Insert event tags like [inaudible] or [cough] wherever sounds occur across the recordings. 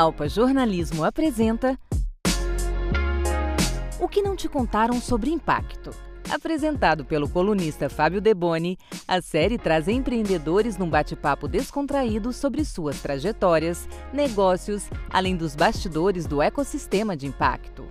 Alpa Jornalismo apresenta O que não te contaram sobre impacto. Apresentado pelo colunista Fábio Deboni, a série traz empreendedores num bate-papo descontraído sobre suas trajetórias, negócios, além dos bastidores do ecossistema de impacto.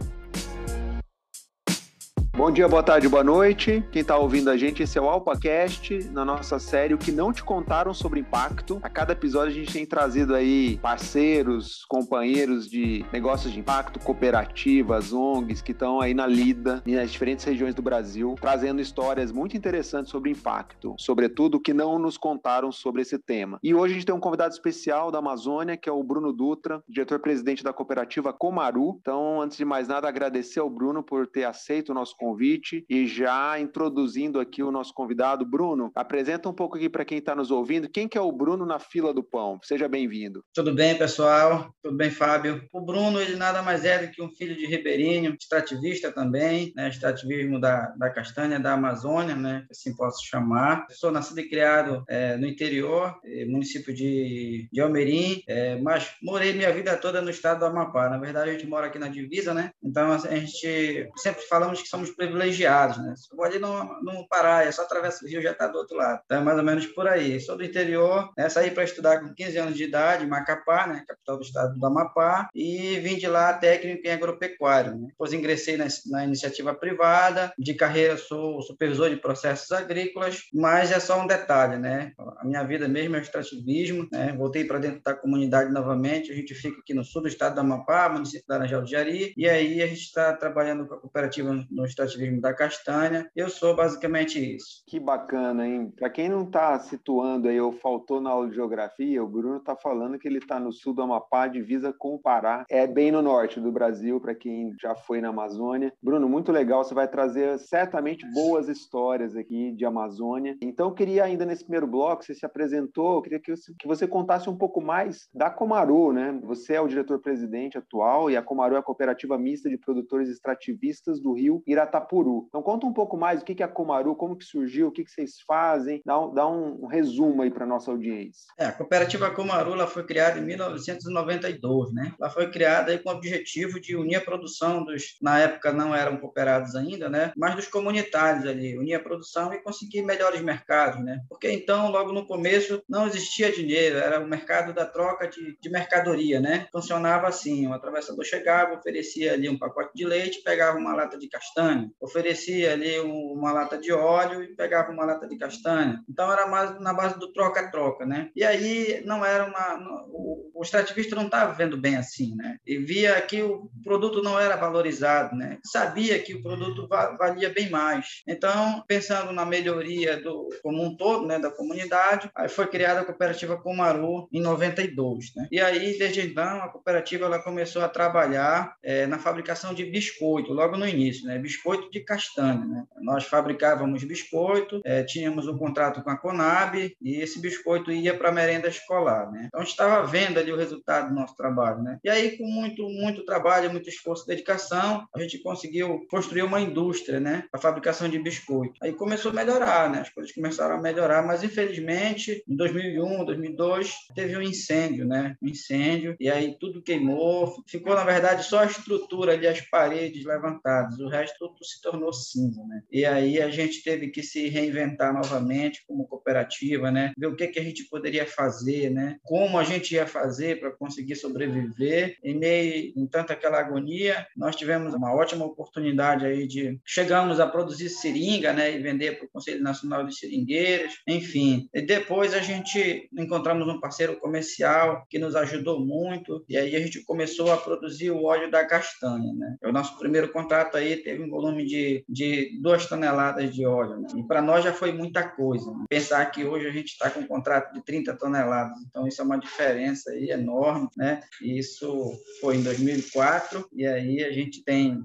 Bom dia, boa tarde, boa noite. Quem está ouvindo a gente, esse é o AlpaCast, na nossa série O que não te contaram sobre impacto. A cada episódio a gente tem trazido aí parceiros, companheiros de negócios de impacto, cooperativas, ONGs que estão aí na lida nas diferentes regiões do Brasil, trazendo histórias muito interessantes sobre impacto, sobretudo que não nos contaram sobre esse tema. E hoje a gente tem um convidado especial da Amazônia, que é o Bruno Dutra, diretor-presidente da cooperativa Comaru. Então, antes de mais nada, agradecer ao Bruno por ter aceito o nosso convite convite e já introduzindo aqui o nosso convidado, Bruno. Apresenta um pouco aqui para quem está nos ouvindo. Quem que é o Bruno na fila do pão? Seja bem-vindo. Tudo bem, pessoal? Tudo bem, Fábio? O Bruno, ele nada mais é do que um filho de ribeirinho, extrativista também, né? extrativismo da, da castanha da Amazônia, né? assim posso chamar. sou nascido e criado é, no interior, é, município de, de Almerim, é, mas morei minha vida toda no estado do Amapá. Na verdade, a gente mora aqui na divisa, né? Então, a gente sempre falamos que somos privilegiados, né? Você pode ir no, no Pará, é só atravessa o rio já está do outro lado. Então é mais ou menos por aí. Sou do interior, né? saí para estudar com 15 anos de idade, Macapá, né? capital do estado do Amapá, e vim de lá técnico em agropecuário. Né? Depois ingressei na, na iniciativa privada, de carreira sou supervisor de processos agrícolas, mas é só um detalhe, né? A minha vida mesmo é extrativismo, né? Voltei para dentro da comunidade novamente, a gente fica aqui no sul do estado do Amapá, município da Arangel de Jari, e aí a gente está trabalhando com a cooperativa no cooperativismo da castanha. Eu sou basicamente isso. Que bacana, hein? Para quem não está situando aí, ou faltou na aula de geografia, o Bruno está falando que ele está no sul do Amapá, divisa com o Pará. É bem no norte do Brasil, para quem já foi na Amazônia. Bruno, muito legal. Você vai trazer certamente boas histórias aqui de Amazônia. Então, eu queria ainda nesse primeiro bloco, você se apresentou, eu queria que você, que você contasse um pouco mais da Comaru, né? Você é o diretor-presidente atual e a Comaru é a cooperativa mista de produtores extrativistas do Rio Iratá Itapuru. Então conta um pouco mais o que é a Comaru, como que surgiu, o que, que vocês fazem, dá um, dá um resumo aí para nossa audiência. É, a cooperativa Comaru ela foi criada em 1992, né? Ela foi criada aí com o objetivo de unir a produção dos, na época não eram cooperados ainda, né? Mas dos comunitários ali, unir a produção e conseguir melhores mercados, né? Porque então, logo no começo, não existia dinheiro, era o mercado da troca de, de mercadoria, né? Funcionava assim, o atravessador chegava, oferecia ali um pacote de leite, pegava uma lata de castanha, oferecia ali uma lata de óleo e pegava uma lata de castanha. Então era mais na base do troca-troca, né? E aí não era uma o, o extrativista não estava vendo bem assim, né? E via que o produto não era valorizado, né? Sabia que o produto valia bem mais. Então, pensando na melhoria do como um todo, né, da comunidade, aí foi criada a cooperativa Comaru em 92, né? E aí desde então a cooperativa ela começou a trabalhar é, na fabricação de biscoito, logo no início, né? Biscoito biscoito de castanha. Né? Nós fabricávamos biscoito, é, tínhamos um contrato com a Conab e esse biscoito ia para a merenda escolar. Né? Então, estava vendo ali o resultado do nosso trabalho. Né? E aí, com muito, muito trabalho, muito esforço e dedicação, a gente conseguiu construir uma indústria, né? a fabricação de biscoito. Aí começou a melhorar, né? as coisas começaram a melhorar, mas infelizmente, em 2001, 2002, teve um incêndio, né? um incêndio, e aí tudo queimou, ficou, na verdade, só a estrutura ali, as paredes levantadas, o resto se tornou cinza, né? E aí a gente teve que se reinventar novamente como cooperativa, né? Ver o que que a gente poderia fazer, né? Como a gente ia fazer para conseguir sobreviver em meio em tanta aquela agonia. Nós tivemos uma ótima oportunidade aí de chegamos a produzir seringa, né? E vender para o Conselho Nacional de Seringueiras, enfim. E depois a gente encontramos um parceiro comercial que nos ajudou muito e aí a gente começou a produzir o óleo da castanha, né? O nosso primeiro contrato aí teve um volume volume de, de duas toneladas de óleo. Né? E para nós já foi muita coisa. Né? Pensar que hoje a gente está com um contrato de 30 toneladas, então isso é uma diferença aí enorme. Né? Isso foi em 2004, e aí a gente tem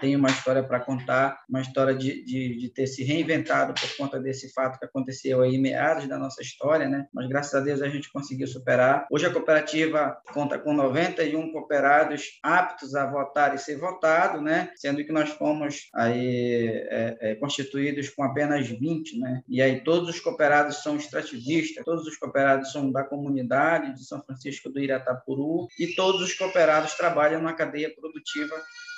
tem uma história para contar, uma história de, de, de, ter se reinventado por conta desse fato que aconteceu aí meados da nossa história, né? Mas graças a Deus a gente conseguiu superar. Hoje a cooperativa conta com 91 cooperados aptos a votar e ser votado, né? Sendo que nós fomos aí é, é, constituídos com apenas 20, né? E aí todos os cooperados são extrativistas, todos os cooperados são da comunidade de São Francisco Francisco do Iratapuru, e todos os cooperados trabalham na cadeia produtiva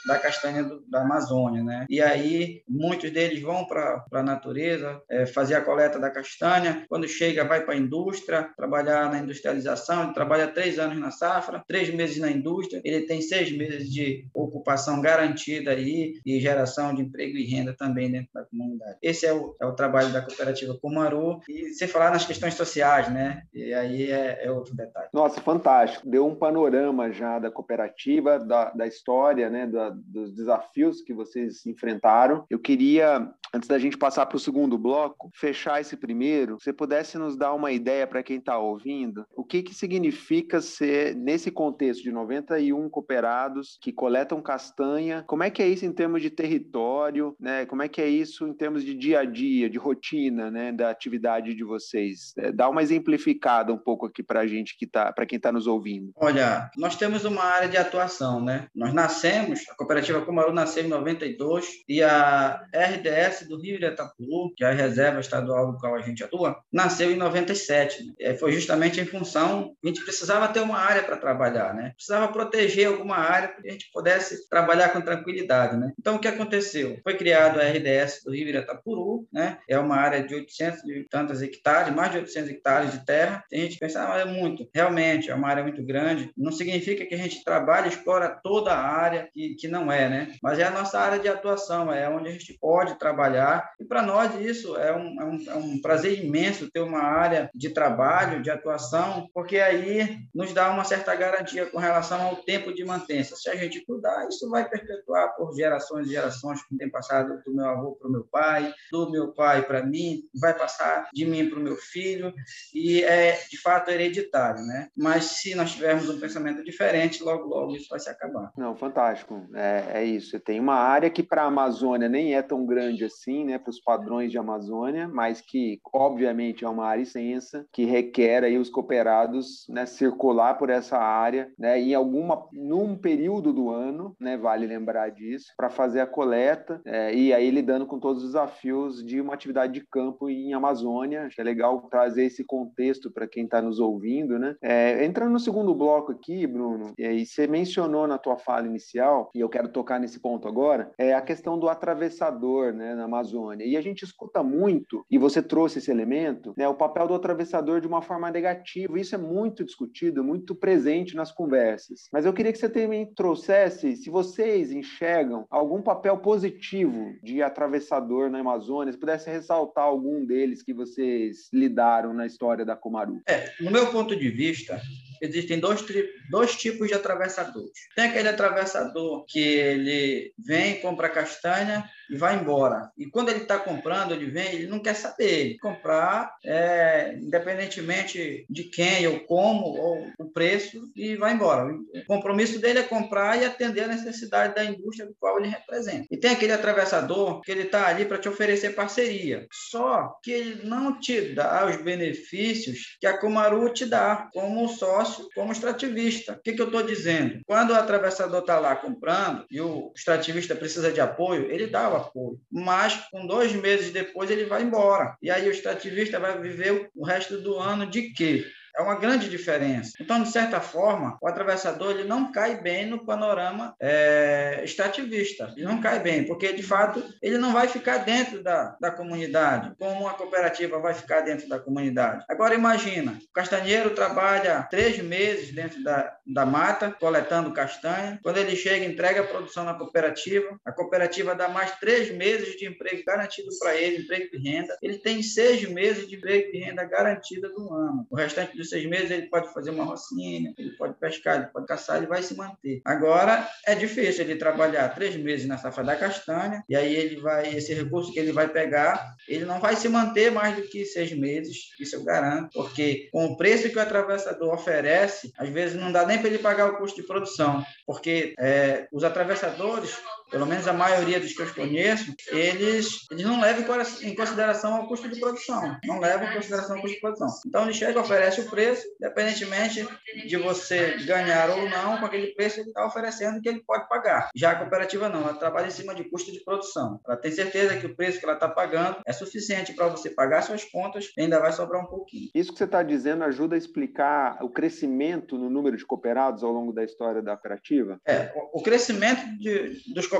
da castanha do, da Amazônia, né? E aí muitos deles vão para a natureza é, fazer a coleta da castanha. Quando chega, vai para a indústria trabalhar na industrialização. Ele trabalha três anos na safra, três meses na indústria. Ele tem seis meses de ocupação garantida aí e geração de emprego e renda também dentro da comunidade. Esse é o, é o trabalho da cooperativa Comaru. E você falar nas questões sociais, né? E aí é, é outro detalhe. Nossa, fantástico. Deu um panorama já da cooperativa, da, da história, né? Da, dos desafios que vocês enfrentaram. Eu queria, antes da gente passar para o segundo bloco, fechar esse primeiro, você pudesse nos dar uma ideia para quem está ouvindo, o que, que significa ser, nesse contexto de 91 cooperados que coletam castanha, como é que é isso em termos de território, né? como é que é isso em termos de dia a dia, de rotina né? da atividade de vocês? É, dá uma exemplificada um pouco aqui para a gente, que tá, para quem está nos ouvindo. Olha, nós temos uma área de atuação, né? Nós nascemos, cooperativa Cumaru nasceu em 92 e a RDS do Rio de Itapuru, que é a reserva estadual do qual a gente atua, nasceu em 97. Né? É, foi justamente em função, a gente precisava ter uma área para trabalhar, né? Precisava proteger alguma área para que a gente pudesse trabalhar com tranquilidade, né? Então, o que aconteceu? Foi criado a RDS do Rio de Itapuru, né? É uma área de 800 e tantas hectares, mais de 800 hectares de terra. Tem gente que pensa, ah, é muito. Realmente, é uma área muito grande. Não significa que a gente trabalhe e explora toda a área que, que não é, né? Mas é a nossa área de atuação, é onde a gente pode trabalhar. E para nós isso é um, é, um, é um prazer imenso ter uma área de trabalho, de atuação, porque aí nos dá uma certa garantia com relação ao tempo de mantença. Se a gente cuidar, isso vai perpetuar por gerações e gerações, que tem passado do meu avô para o meu pai, do meu pai para mim, vai passar de mim para o meu filho, e é de fato hereditário, né? Mas se nós tivermos um pensamento diferente, logo, logo isso vai se acabar. Não, fantástico. É, é isso. Você tem uma área que para a Amazônia nem é tão grande assim, né, para os padrões de Amazônia, mas que obviamente é uma área extensa que requer aí os cooperados, né, circular por essa área, né, em alguma num período do ano, né, vale lembrar disso, para fazer a coleta é, e aí lidando com todos os desafios de uma atividade de campo em Amazônia. Acho é legal trazer esse contexto para quem está nos ouvindo, né? É, entrando no segundo bloco aqui, Bruno, e você mencionou na tua fala inicial e eu quero tocar nesse ponto agora, é a questão do atravessador né, na Amazônia. E a gente escuta muito, e você trouxe esse elemento, né, o papel do atravessador de uma forma negativa. Isso é muito discutido, muito presente nas conversas. Mas eu queria que você também trouxesse, se vocês enxergam algum papel positivo de atravessador na Amazônia, se pudesse ressaltar algum deles que vocês lidaram na história da Comaru. É, no meu ponto de vista, existem dois, dois tipos de atravessadores. Tem aquele atravessador que ele vem, compra castanha e vai embora. E quando ele está comprando, ele vem, ele não quer saber. Comprar, é, independentemente de quem ou como, ou o preço, e vai embora. O compromisso dele é comprar e atender a necessidade da indústria do qual ele representa. E tem aquele atravessador que ele está ali para te oferecer parceria. Só que ele não te dá os benefícios que a Comaru te dá, como sócio, como extrativista. O que, que eu estou dizendo? Quando o atravessador está lá comprando e o extrativista precisa de apoio, ele dá o apoio. Mas, com dois meses depois, ele vai embora. E aí o extrativista vai viver o resto do ano de quê? É uma grande diferença. Então, de certa forma, o atravessador ele não cai bem no panorama é, extrativista. Ele não cai bem, porque, de fato, ele não vai ficar dentro da, da comunidade, como a cooperativa vai ficar dentro da comunidade. Agora, imagina, o castanheiro trabalha três meses dentro da, da mata, coletando castanha. Quando ele chega, entrega a produção na cooperativa. A cooperativa dá mais três meses de emprego garantido para ele, emprego e renda. Ele tem seis meses de emprego e renda garantida do ano. O restante dos seis meses ele pode fazer uma rocinha, ele pode pescar, ele pode caçar, ele vai se manter. Agora, é difícil ele trabalhar três meses na safra da castanha, e aí ele vai, esse recurso que ele vai pegar, ele não vai se manter mais do que seis meses, isso eu garanto, porque com o preço que o atravessador oferece, às vezes não dá nem para ele pagar o custo de produção, porque é, os atravessadores pelo menos a maioria dos que eu conheço, eles, eles não levam em consideração o custo de produção. Não levam em consideração o custo de produção. Então, ele chega, oferece o preço, independentemente de você ganhar ou não, com aquele preço ele está oferecendo que ele pode pagar. Já a cooperativa não, ela trabalha em cima de custo de produção. Ela tem certeza que o preço que ela está pagando é suficiente para você pagar suas contas e ainda vai sobrar um pouquinho. Isso que você está dizendo ajuda a explicar o crescimento no número de cooperados ao longo da história da cooperativa? É, o crescimento de, dos cooperados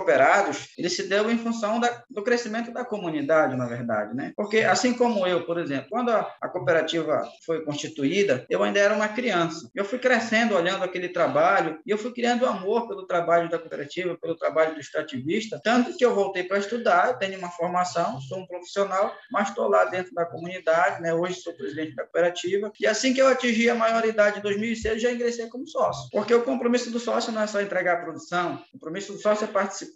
ele se deu em função da, do crescimento da comunidade, na verdade, né? Porque assim como eu, por exemplo, quando a, a cooperativa foi constituída, eu ainda era uma criança. Eu fui crescendo olhando aquele trabalho e eu fui criando amor pelo trabalho da cooperativa, pelo trabalho do extrativista, tanto que eu voltei para estudar, eu tenho uma formação, sou um profissional, mas estou lá dentro da comunidade, né? Hoje sou presidente da cooperativa. E assim que eu atingi a maioridade em 2006, já ingressei como sócio. Porque o compromisso do sócio não é só entregar a produção, o compromisso do sócio é participar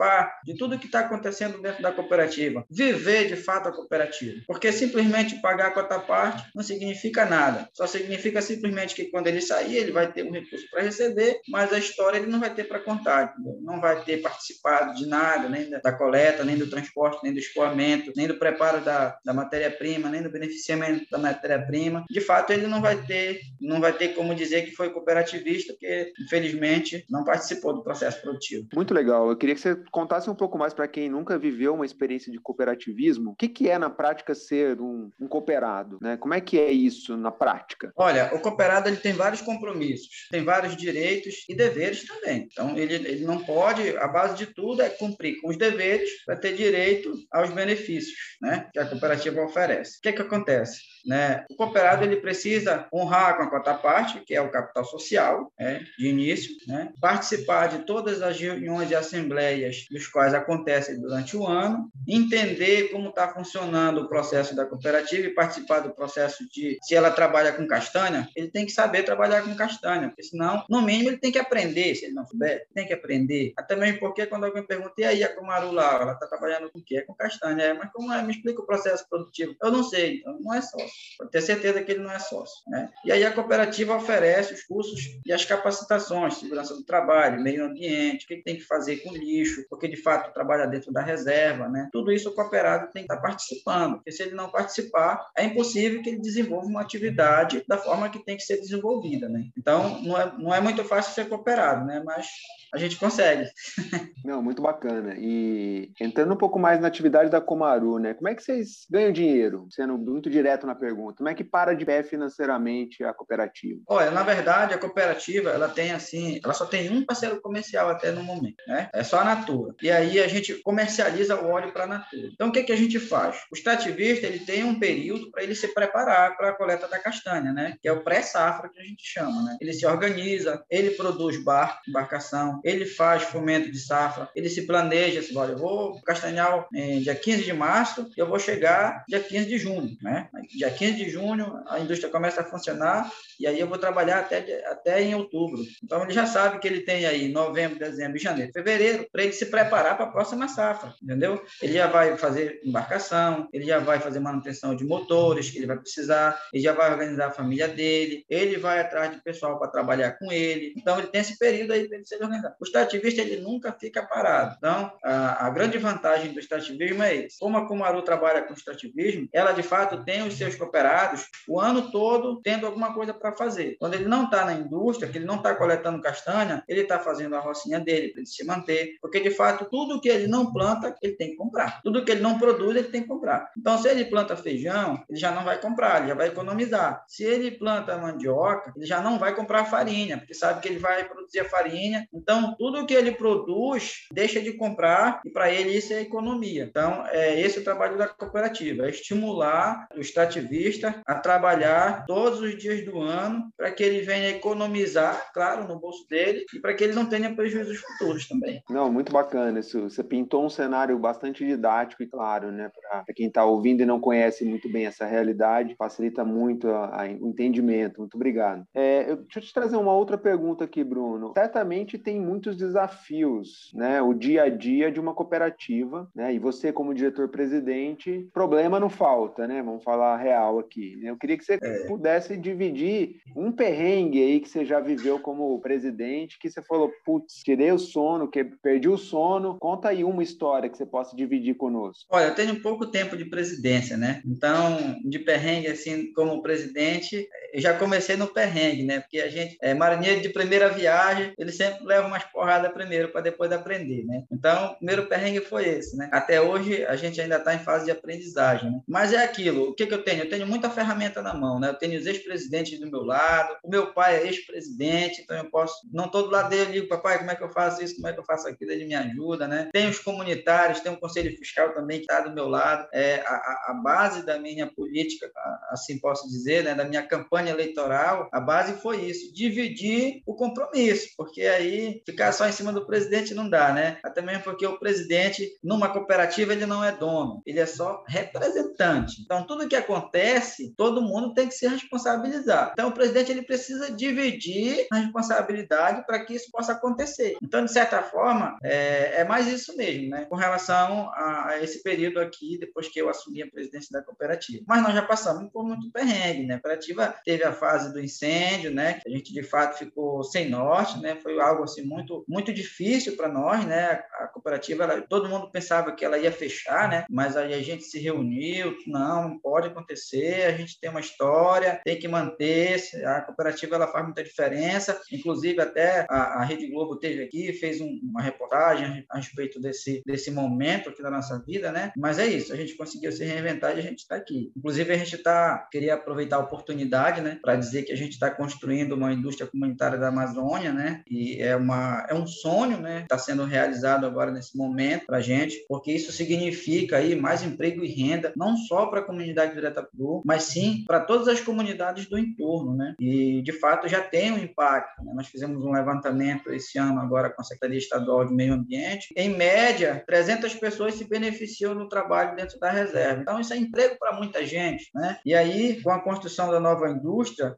de tudo que está acontecendo dentro da cooperativa, viver de fato a cooperativa. Porque simplesmente pagar a cota parte não significa nada. Só significa simplesmente que quando ele sair, ele vai ter um recurso para receber, mas a história ele não vai ter para contar. Não vai ter participado de nada, nem da coleta, nem do transporte, nem do escoamento, nem do preparo da, da matéria-prima, nem do beneficiamento da matéria-prima. De fato, ele não vai ter, não vai ter como dizer que foi cooperativista, porque infelizmente não participou do processo produtivo. Muito legal. Eu queria que você contasse um pouco mais para quem nunca viveu uma experiência de cooperativismo. O que, que é na prática ser um, um cooperado? Né? Como é que é isso na prática? Olha, o cooperado ele tem vários compromissos, tem vários direitos e deveres também. Então ele, ele não pode, a base de tudo é cumprir com os deveres para ter direito aos benefícios, né, que a cooperativa oferece. O que que acontece? Né? O cooperado ele precisa honrar com a quarta parte, que é o capital social, né, de início, né? participar de todas as reuniões e assembleias dos quais acontecem durante o ano, entender como está funcionando o processo da cooperativa e participar do processo de se ela trabalha com castanha, ele tem que saber trabalhar com castanha, porque senão, no mínimo, ele tem que aprender, se ele não souber, tem que aprender. Até mesmo porque quando alguém pergunta, e aí a Comaru lá, ela está trabalhando com o quê? É com castanha. É, mas como é? Me explica o processo produtivo. Eu não sei, então não é sócio. Pode ter certeza que ele não é sócio. Né? E aí a cooperativa oferece os cursos e as capacitações, segurança do trabalho, meio ambiente, o que tem que fazer com lixo, porque de fato trabalha dentro da reserva, né? Tudo isso o cooperado tem que estar participando, porque se ele não participar, é impossível que ele desenvolva uma atividade da forma que tem que ser desenvolvida, né? Então, não é, não é muito fácil ser cooperado, né? Mas a gente consegue. [laughs] Não, muito bacana. E entrando um pouco mais na atividade da Comaru, né? Como é que vocês ganham dinheiro? Sendo muito direto na pergunta, como é que para de pé financeiramente a cooperativa? Olha, na verdade, a cooperativa, ela tem assim, ela só tem um parceiro comercial até no momento, né? É só a Natura. E aí a gente comercializa o óleo para a Natura. Então, o que, que a gente faz? O extrativista, ele tem um período para ele se preparar para a coleta da castanha, né? Que é o pré-safra que a gente chama, né? Ele se organiza, ele produz barco, embarcação, ele faz fomento de safra, ele se planeja, assim, olha, eu vou castanhar em dia 15 de março, eu vou chegar dia 15 de junho, né? Dia 15 de junho a indústria começa a funcionar e aí eu vou trabalhar até, até em outubro. Então ele já sabe que ele tem aí novembro, dezembro, janeiro, fevereiro, para ele se preparar para a próxima safra, entendeu? Ele já vai fazer embarcação, ele já vai fazer manutenção de motores que ele vai precisar, ele já vai organizar a família dele, ele vai atrás de pessoal para trabalhar com ele. Então ele tem esse período aí para ele se organizar. O extrativista ele nunca fica parado. Então a, a grande vantagem do extrativismo é isso. Como a Kumaru trabalha com extrativismo, ela de fato tem os seus cooperados o ano todo tendo alguma coisa para fazer. Quando ele não está na indústria, que ele não está coletando castanha, ele está fazendo a rocinha dele para ele se manter, porque de fato tudo que ele não planta, ele tem que comprar. Tudo que ele não produz, ele tem que comprar. Então, se ele planta feijão, ele já não vai comprar, ele já vai economizar. Se ele planta mandioca, ele já não vai comprar farinha, porque sabe que ele vai produzir a farinha. Então, tudo que ele produz, deixa de comprar, e para ele isso é economia. Então, é esse o trabalho da cooperativa, é estimular o extrativista a trabalhar todos os dias do ano para que ele venha economizar, claro, no bolso dele, e para que ele não tenha prejuízos futuros também. Não, muito bacana isso. Você pintou um cenário bastante didático e claro, né? Para quem está ouvindo e não conhece muito bem essa realidade, facilita muito o entendimento. Muito obrigado. É, eu, deixa eu te trazer uma outra pergunta aqui, Bruno. Certamente tem muitos desafios, né? O dia a dia de uma cooperativa, né? E você, como diretor-presidente, problema não falta, né? Vamos falar real aqui. Eu queria que você é. pudesse dividir um perrengue aí que você já viveu como presidente, que você falou, putz, tirei o sono, que perdi o sono. Conta aí uma história que você possa dividir conosco. Olha, eu tenho pouco tempo de presidência, né? Então, de perrengue, assim, como presidente, eu já comecei no perrengue, né? Porque a gente, é, marinheiro de primeira viagem, ele sempre leva umas porradas primeiro para depois aprender, né? Então, o primeiro perrengue foi esse, né? Até hoje a gente ainda está em fase de aprendizagem, né? Mas é aquilo, o que, que eu tenho? Eu tenho muita ferramenta na mão, né? Eu tenho os ex-presidentes do meu lado, o meu pai é ex-presidente, então eu posso, não todo lado dele, eu digo, papai, como é que eu faço isso, como é que eu faço aquilo, ele me ajuda, né? Tem os comunitários, tem um conselho fiscal também que está do meu lado, é a, a base da minha política, assim posso dizer, né? Da minha campanha eleitoral, a base foi isso, dividir o compromisso, porque aí ficar só em cima do presidente não dá, né? Até mesmo porque o presidente, numa cooperativa, ele não é dono, ele é só representante. Então, tudo que acontece, todo mundo tem que se responsabilizar. Então, o presidente ele precisa dividir a responsabilidade para que isso possa acontecer. Então, de certa forma, é, é mais isso mesmo, né? Com relação a, a, esse período aqui, depois que eu assumi a presidência da cooperativa. Mas nós já passamos por muito perrengue, né? A cooperativa teve a fase do incêndio, né? A gente, de fato, ficou sem norte, né? Foi algo, assim, muito, muito difícil para nós, né? A cooperativa, ela, todo mundo pensava que ela ia fechar, né? Mas aí a gente se reuniu, não, não pode acontecer, a gente tem uma história, tem que manter, a cooperativa ela faz muita diferença, inclusive até a, a Rede Globo teve aqui, fez um, uma reportagem a respeito desse, desse momento aqui da nossa vida, né? Mas é isso, a gente conseguiu se reinventar e a gente está aqui. Inclusive a gente está, queria aproveitar a oportunidade, né, para dizer que a gente está construindo uma indústria comunitária da Amazônia, né? E é uma é um sonho, né? Está sendo realizado agora nesse momento para a gente, porque isso significa aí mais emprego e renda, não só para a comunidade de Flu, mas sim para todas as comunidades do entorno, né? E de fato já tem um impacto. Né? Nós fizemos um levantamento esse ano agora com a Secretaria Estadual de Meio Ambiente. Em média, 300 pessoas se beneficiam do trabalho dentro da reserva. Então isso é emprego para muita gente, né? E aí, com a construção da nova indústria,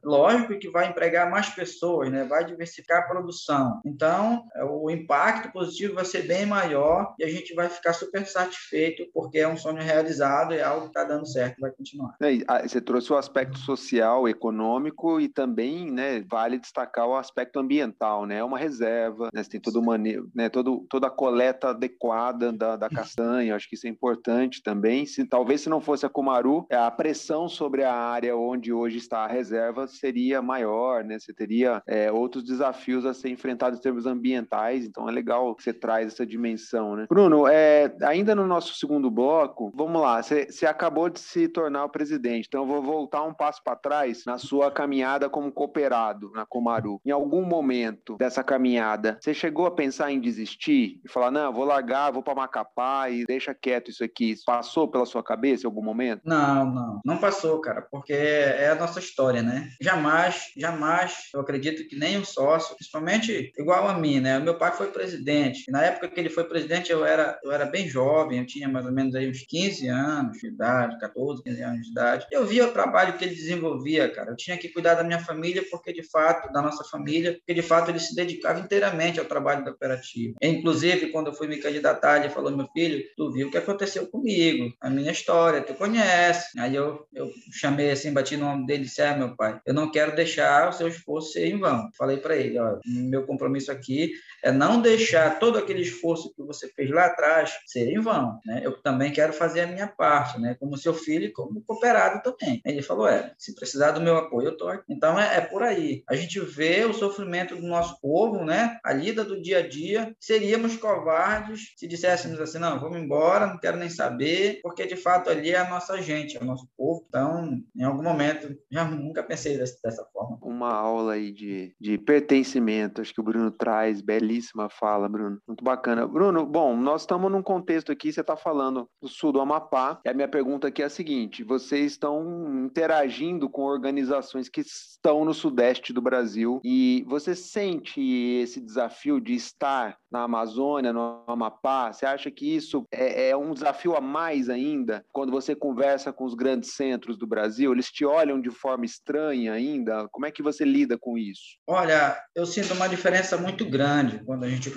lógico que vai empregar mais pessoas, né? Vai diversificar a produção. Então, o impacto positivo vai ser bem maior e a gente vai ficar super satisfeito porque é um sonho realizado é algo que está dando certo, vai continuar. É, você trouxe o aspecto social, econômico e também, né, vale destacar o aspecto ambiental, né? É uma reserva, né? Você tem todo manejo, né? Todo, toda a coleta adequada da, da castanha, acho que isso é importante também. Se talvez se não fosse a Comaru, a pressão sobre a área onde hoje está a reserva seria maior, né? Você teria é, outros desafios a ser enfrentados em termos ambientais. Então é legal que você traz essa dimensão, né? Bruno, é, ainda no nosso segundo bloco, vamos lá. Você, você acabou de se tornar o presidente, então eu vou voltar um passo para trás na sua caminhada como cooperado na Comaru. Em algum momento dessa caminhada, você chegou a pensar em desistir e falar, não, vou largar, vou para Macapá e deixa quieto isso aqui. Passou pela sua cabeça em algum momento? Não, não, não passou, cara, porque é a nossa história, né? Jamais, jamais, eu acredito que nem um sócio, principalmente igual a mim, né? O meu pai foi presidente. Na época que ele foi presidente, eu era, eu era bem jovem, eu tinha mais ou menos aí uns 15 anos de idade, 14, 15 anos de idade. Eu via o trabalho que ele desenvolvia, cara. Eu tinha que cuidar da minha família, porque de fato, da nossa família, porque de fato ele se dedicava inteiramente ao trabalho da cooperativa. Inclusive, quando eu fui me candidatar, ele falou: meu filho, tu viu o que aconteceu comigo, a minha história, tu conhece. Aí eu, eu chamei assim, bati no nome dele e disse: meu pai, eu não quero deixar o seu esforço ser em vão. Falei para ele: ó, meu compromisso aqui é não deixar todo aquele esforço que você fez lá atrás ser em vão. Né? Eu também quero fazer a minha parte, né? como seu filho e como cooperado também. Ele falou: é, se precisar do meu apoio, eu estou aqui. Então é, é, por aí. A gente vê o sofrimento do nosso povo, né? a lida do dia a dia. Seríamos covardes se disséssemos assim: não, vamos embora, não quero nem saber, porque de fato ali é a nossa gente, é o nosso povo. Então, em algum momento, já nunca pensei dessa, forma. Uma aula aí de, de pertencimento, acho que o Bruno traz, belíssima fala, Bruno. Muito bacana. Bruno, bom, nós estamos num contexto aqui, você está falando do sul do Amapá, e a minha pergunta aqui é a seguinte: vocês estão interagindo com organizações que estão no sudeste do Brasil, e você sente esse desafio de estar na Amazônia, no Amapá? Você acha que isso é, é, um desafio a mais ainda quando você conversa com os grandes centros do Brasil? Eles te olham de forma estranha ainda? Como é que você lida com isso? Olha, eu sinto uma diferença muito grande quando a gente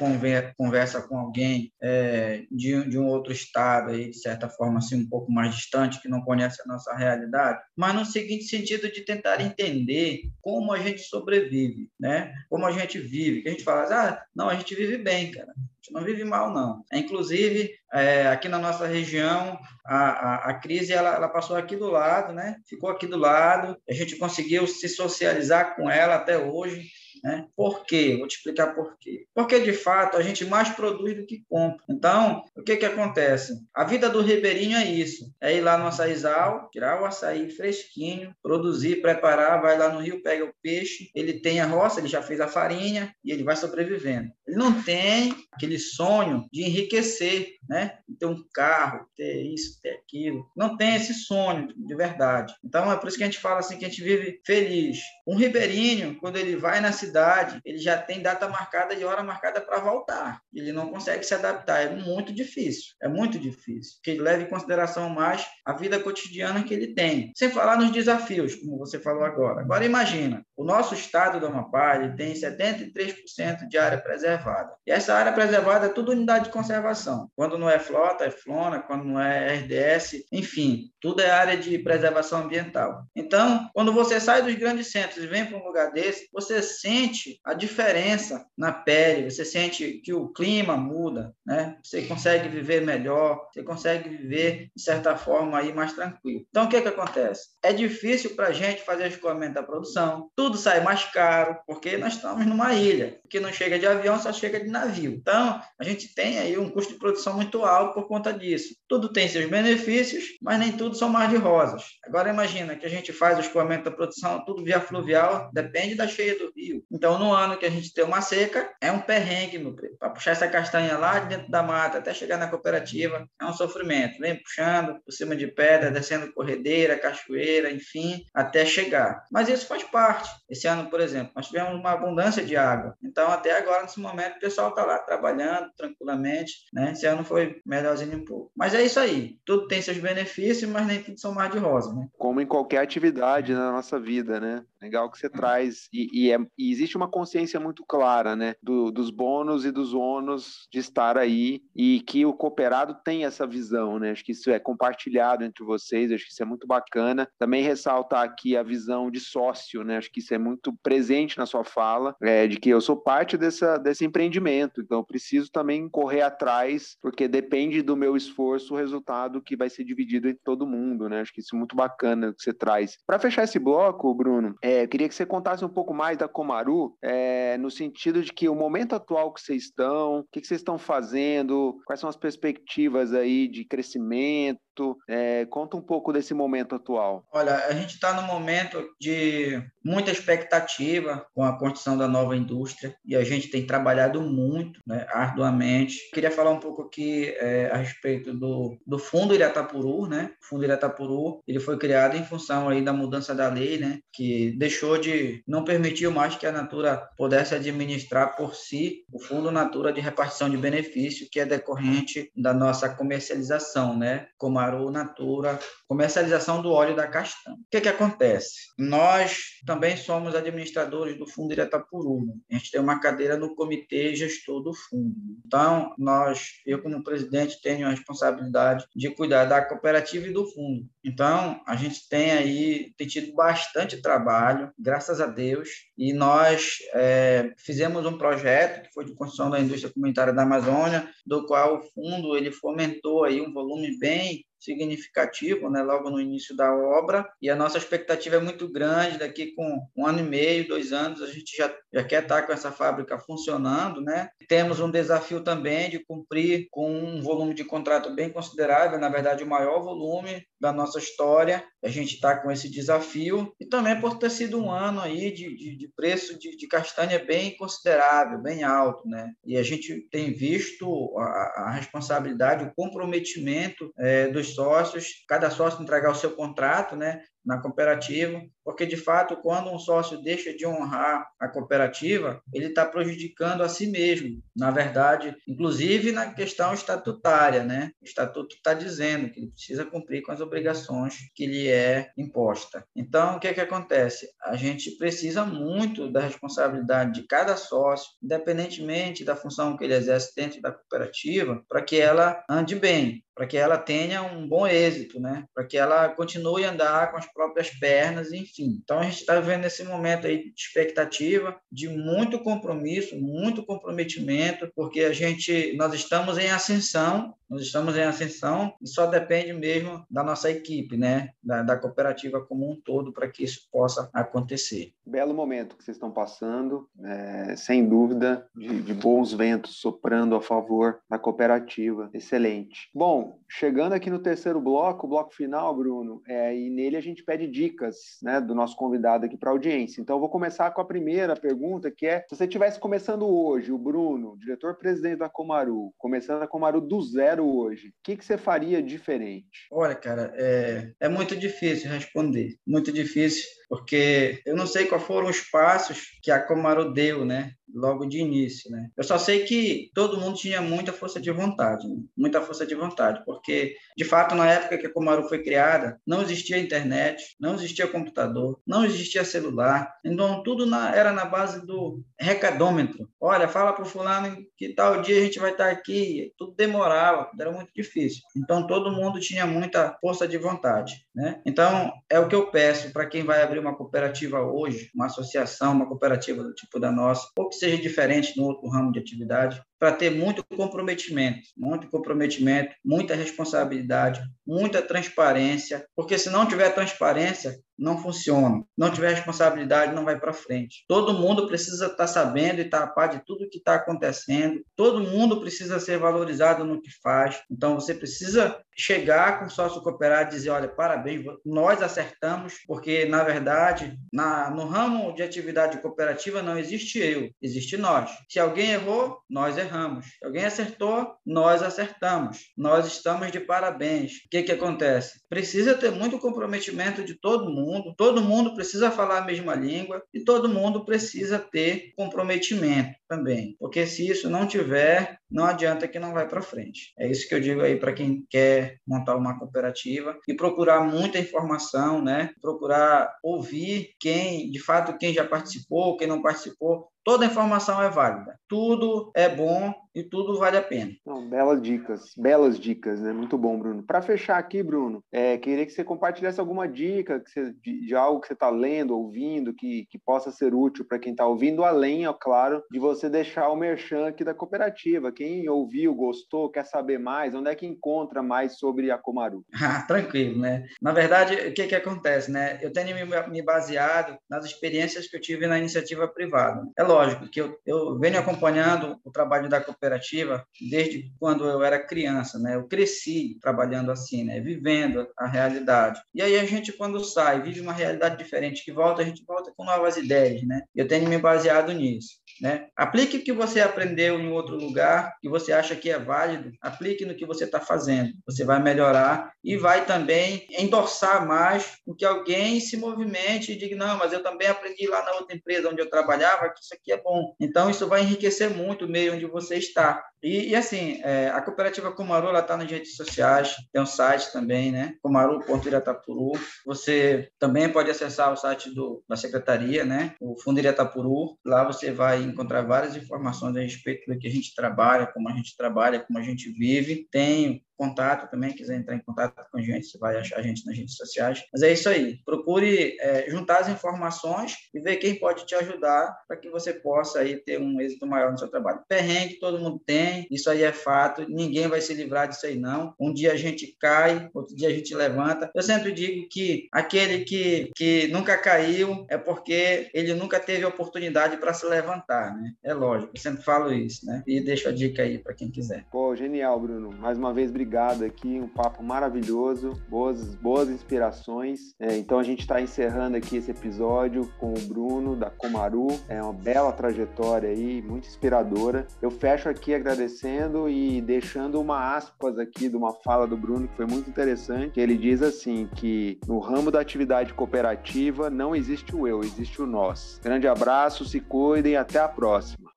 conversa com alguém é, de, de um outro estado, aí, de certa forma, assim, um pouco mais distante, que não conhece a nossa realidade, mas no seguinte sentido de tentar entender como a gente sobrevive, né? Como a gente vive. Que a gente fala, ah, não, a gente vive bem bem, cara. A gente não vive mal, não. Inclusive, é, aqui na nossa região, a, a, a crise ela, ela, passou aqui do lado, né? Ficou aqui do lado. A gente conseguiu se socializar com ela até hoje. Né? Por quê? Vou te explicar por quê. Porque, de fato, a gente mais produz do que compra. Então, o que, que acontece? A vida do ribeirinho é isso. É ir lá no açaizal, tirar o açaí fresquinho, produzir, preparar, vai lá no rio, pega o peixe, ele tem a roça, ele já fez a farinha e ele vai sobrevivendo. Ele não tem aquele sonho de enriquecer, né? Ter um carro, ter isso, ter aquilo. Não tem esse sonho de verdade. Então, é por isso que a gente fala assim, que a gente vive feliz. Um ribeirinho, quando ele vai na cidade, cidade, ele já tem data marcada e hora marcada para voltar. Ele não consegue se adaptar, é muito difícil, é muito difícil, porque ele leva em consideração mais a vida cotidiana que ele tem. Sem falar nos desafios, como você falou agora. Agora imagina, o nosso estado do Amapá tem 73% de área preservada. E essa área preservada é tudo unidade de conservação. Quando não é flota, é flona, quando não é RDS, enfim, tudo é área de preservação ambiental. Então, quando você sai dos grandes centros e vem para um lugar desse, você sente sente a diferença na pele, você sente que o clima muda, né? Você consegue viver melhor, você consegue viver de certa forma aí mais tranquilo. Então o que é que acontece? É difícil para a gente fazer escoamento da produção, tudo sai mais caro porque nós estamos numa ilha, que não chega de avião, só chega de navio. Então a gente tem aí um custo de produção muito alto por conta disso. Tudo tem seus benefícios, mas nem tudo são mar de rosas. Agora imagina que a gente faz o escoamento da produção tudo via fluvial, depende da cheia do rio. Então, no ano que a gente tem uma seca, é um perrengue. Para puxar essa castanha lá de dentro da mata até chegar na cooperativa, é um sofrimento. Vem puxando por cima de pedra, descendo corredeira, cachoeira, enfim, até chegar. Mas isso faz parte. Esse ano, por exemplo, nós tivemos uma abundância de água. Então, até agora, nesse momento, o pessoal está lá trabalhando tranquilamente. Né? Esse ano foi melhorzinho um pouco. Mas é isso aí. Tudo tem seus benefícios, mas nem tudo são mar de rosa. Né? Como em qualquer atividade na nossa vida, né? Legal que você hum. traz. E, e, é, e existe uma consciência muito clara, né, do, dos bônus e dos ônus de estar aí e que o cooperado tem essa visão, né? Acho que isso é compartilhado entre vocês, acho que isso é muito bacana. Também ressaltar aqui a visão de sócio, né? Acho que isso é muito presente na sua fala, é, de que eu sou parte dessa, desse empreendimento, então eu preciso também correr atrás, porque depende do meu esforço o resultado que vai ser dividido entre todo mundo, né? Acho que isso é muito bacana que você traz. Para fechar esse bloco, Bruno, é, queria que você contasse um pouco mais da Comaru, é, no sentido de que o momento atual que vocês estão, o que, que vocês estão fazendo, quais são as perspectivas aí de crescimento, é, conta um pouco desse momento atual. Olha, a gente está no momento de muita expectativa com a construção da nova indústria e a gente tem trabalhado muito, né, arduamente. Queria falar um pouco aqui é, a respeito do, do Fundo Iratapuru, né? O Fundo Iratapuru, ele foi criado em função aí da mudança da lei, né, que deixou de não permitiu mais que a Natura pudesse administrar por si o Fundo Natura de repartição de benefício que é decorrente da nossa comercialização, né? Como a Camarão Natura, comercialização do óleo da castanha. O que, que acontece? Nós também somos administradores do Fundo Iratapuru. Né? A gente tem uma cadeira no comitê gestor do fundo. Então, nós, eu como presidente, tenho a responsabilidade de cuidar da cooperativa e do fundo. Então, a gente tem aí, tem tido bastante trabalho, graças a Deus, e nós é, fizemos um projeto que foi de construção da indústria comunitária da Amazônia, do qual o fundo ele fomentou aí um volume bem significativo, né, logo no início da obra, e a nossa expectativa é muito grande, daqui com um ano e meio, dois anos, a gente já, já quer estar com essa fábrica funcionando, né? Temos um desafio também de cumprir com um volume de contrato bem considerável, na verdade, o maior volume da nossa história, a gente está com esse desafio, e também por ter sido um ano aí de, de, de preço de, de, castanha bem considerável, bem alto, né? E a gente tem visto a, a responsabilidade, o comprometimento é, dos sócios, cada sócio entregar o seu contrato, né? Na cooperativa, porque de fato, quando um sócio deixa de honrar a cooperativa, ele está prejudicando a si mesmo. Na verdade, inclusive na questão estatutária, né? O estatuto está dizendo que ele precisa cumprir com as obrigações que lhe é imposta. Então, o que é que acontece? A gente precisa muito da responsabilidade de cada sócio, independentemente da função que ele exerce dentro da cooperativa, para que ela ande bem para que ela tenha um bom êxito, né? Para que ela continue a andar com as próprias pernas, enfim. Então a gente está vivendo esse momento aí de expectativa, de muito compromisso, muito comprometimento, porque a gente, nós estamos em ascensão, nós estamos em ascensão e só depende mesmo da nossa equipe, né? Da, da cooperativa como um todo para que isso possa acontecer. Belo momento que vocês estão passando, é, sem dúvida, de, de bons ventos soprando a favor da cooperativa. Excelente. Bom, chegando aqui no terceiro bloco, o bloco final, Bruno, é, e nele a gente pede dicas né, do nosso convidado aqui para a audiência. Então, eu vou começar com a primeira pergunta, que é: se você estivesse começando hoje, o Bruno, diretor-presidente da Comaru, começando a Comaru do zero hoje, o que, que você faria diferente? Olha, cara, é, é muito difícil responder. Muito difícil, porque eu não sei quais foram os passos que a Comaru deu, né? logo de início, né? Eu só sei que todo mundo tinha muita força de vontade, né? muita força de vontade, porque de fato na época que a Comaru foi criada, não existia internet, não existia computador, não existia celular, então tudo na, era na base do recadômetro. Olha, fala para o fulano que tal dia a gente vai estar aqui, tudo demorava, era muito difícil. Então todo mundo tinha muita força de vontade, né? Então é o que eu peço para quem vai abrir uma cooperativa hoje, uma associação, uma cooperativa do tipo da nossa, ou que seja diferente no outro ramo de atividade, para ter muito comprometimento, muito comprometimento, muita responsabilidade, muita transparência, porque se não tiver transparência, não funciona. Não tiver responsabilidade, não vai para frente. Todo mundo precisa estar tá sabendo e estar tá a par de tudo que está acontecendo. Todo mundo precisa ser valorizado no que faz. Então, você precisa chegar com o sócio cooperado e dizer, olha, parabéns, nós acertamos, porque, na verdade, na, no ramo de atividade cooperativa não existe eu, existe nós. Se alguém errou, nós erramos. Se alguém acertou, nós acertamos. Nós estamos de parabéns. O que, que acontece? Precisa ter muito comprometimento de todo mundo, todo mundo precisa falar a mesma língua e todo mundo precisa ter comprometimento também. Porque se isso não tiver, não adianta que não vai para frente. É isso que eu digo aí para quem quer montar uma cooperativa e procurar muita informação, né? Procurar ouvir quem, de fato, quem já participou, quem não participou, Toda informação é válida, tudo é bom e tudo vale a pena. Não, belas dicas, belas dicas, né? Muito bom, Bruno. Para fechar aqui, Bruno, é, queria que você compartilhasse alguma dica que você, de, algo que você está lendo, ouvindo, que, que possa ser útil para quem está ouvindo, além, é claro, de você deixar o merchan aqui da cooperativa. Quem ouviu, gostou, quer saber mais, onde é que encontra mais sobre a Comaru? [laughs] Ah, tranquilo, né? Na verdade, o que, que acontece, né? Eu tenho me, me baseado nas experiências que eu tive na iniciativa privada. É lógico que eu, eu venho acompanhando o trabalho da cooperativa desde quando eu era criança, né? Eu cresci trabalhando assim, né? Vivendo a realidade. E aí a gente, quando sai, vive uma realidade diferente, que volta, a gente volta com novas ideias, né? Eu tenho me baseado nisso, né? Aplique o que você aprendeu em outro lugar, que você acha que é válido, aplique no que você está fazendo. Você vai melhorar e vai também endossar mais o que alguém se movimente e diga, não, mas eu também aprendi lá na outra empresa onde eu trabalhava que isso aqui é bom. Então, isso vai enriquecer muito o meio onde você está. E, e assim, é, a cooperativa Comaru está nas redes sociais, tem um site também, né? Comaru.iratapuru. Você também pode acessar o site do, da secretaria, né? O Fundo Iratapuru. Lá você vai encontrar várias informações a respeito do que a gente trabalha, como a gente trabalha, como a gente vive. Tem contato também, quiser entrar em contato com a gente, você vai achar a gente nas redes sociais. Mas é isso aí. Procure é, juntar as informações e ver quem pode te ajudar para que você possa aí ter um êxito maior no seu trabalho. Perrengue todo mundo tem, isso aí é fato, ninguém vai se livrar disso aí não. Um dia a gente cai, outro dia a gente levanta. Eu sempre digo que aquele que, que nunca caiu é porque ele nunca teve oportunidade para se levantar, né? É lógico, eu sempre falo isso, né? E deixo a dica aí para quem quiser. Pô, genial, Bruno. Mais uma vez, obrigado obrigado aqui, um papo maravilhoso, boas, boas inspirações. É, então a gente está encerrando aqui esse episódio com o Bruno da Comaru, é uma bela trajetória aí, muito inspiradora. Eu fecho aqui agradecendo e deixando uma aspas aqui de uma fala do Bruno que foi muito interessante. Ele diz assim que no ramo da atividade cooperativa não existe o eu, existe o nós. Grande abraço, se cuidem, até a próxima.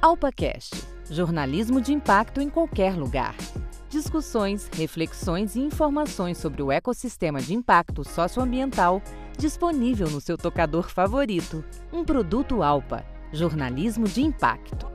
AlpaCast Jornalismo de impacto em qualquer lugar. Discussões, reflexões e informações sobre o ecossistema de impacto socioambiental disponível no seu tocador favorito. Um produto Alpa. Jornalismo de impacto.